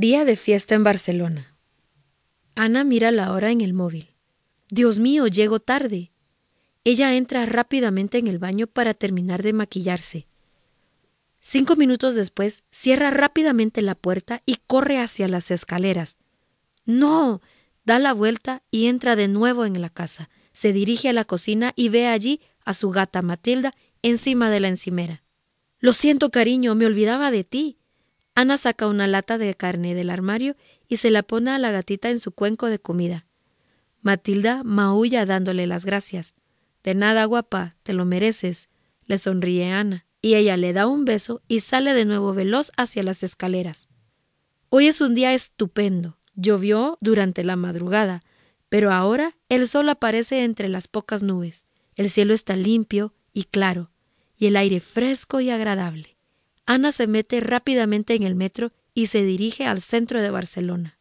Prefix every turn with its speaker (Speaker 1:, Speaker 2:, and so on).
Speaker 1: Día de fiesta en Barcelona. Ana mira la hora en el móvil. Dios mío, llego tarde. Ella entra rápidamente en el baño para terminar de maquillarse. Cinco minutos después, cierra rápidamente la puerta y corre hacia las escaleras. No. da la vuelta y entra de nuevo en la casa. Se dirige a la cocina y ve allí a su gata Matilda encima de la encimera. Lo siento, cariño, me olvidaba de ti. Ana saca una lata de carne del armario y se la pone a la gatita en su cuenco de comida. Matilda maulla dándole las gracias. De nada, guapa, te lo mereces, le sonríe Ana, y ella le da un beso y sale de nuevo veloz hacia las escaleras. Hoy es un día estupendo. Llovió durante la madrugada, pero ahora el sol aparece entre las pocas nubes. El cielo está limpio y claro, y el aire fresco y agradable. Ana se mete rápidamente en el metro y se dirige al centro de Barcelona.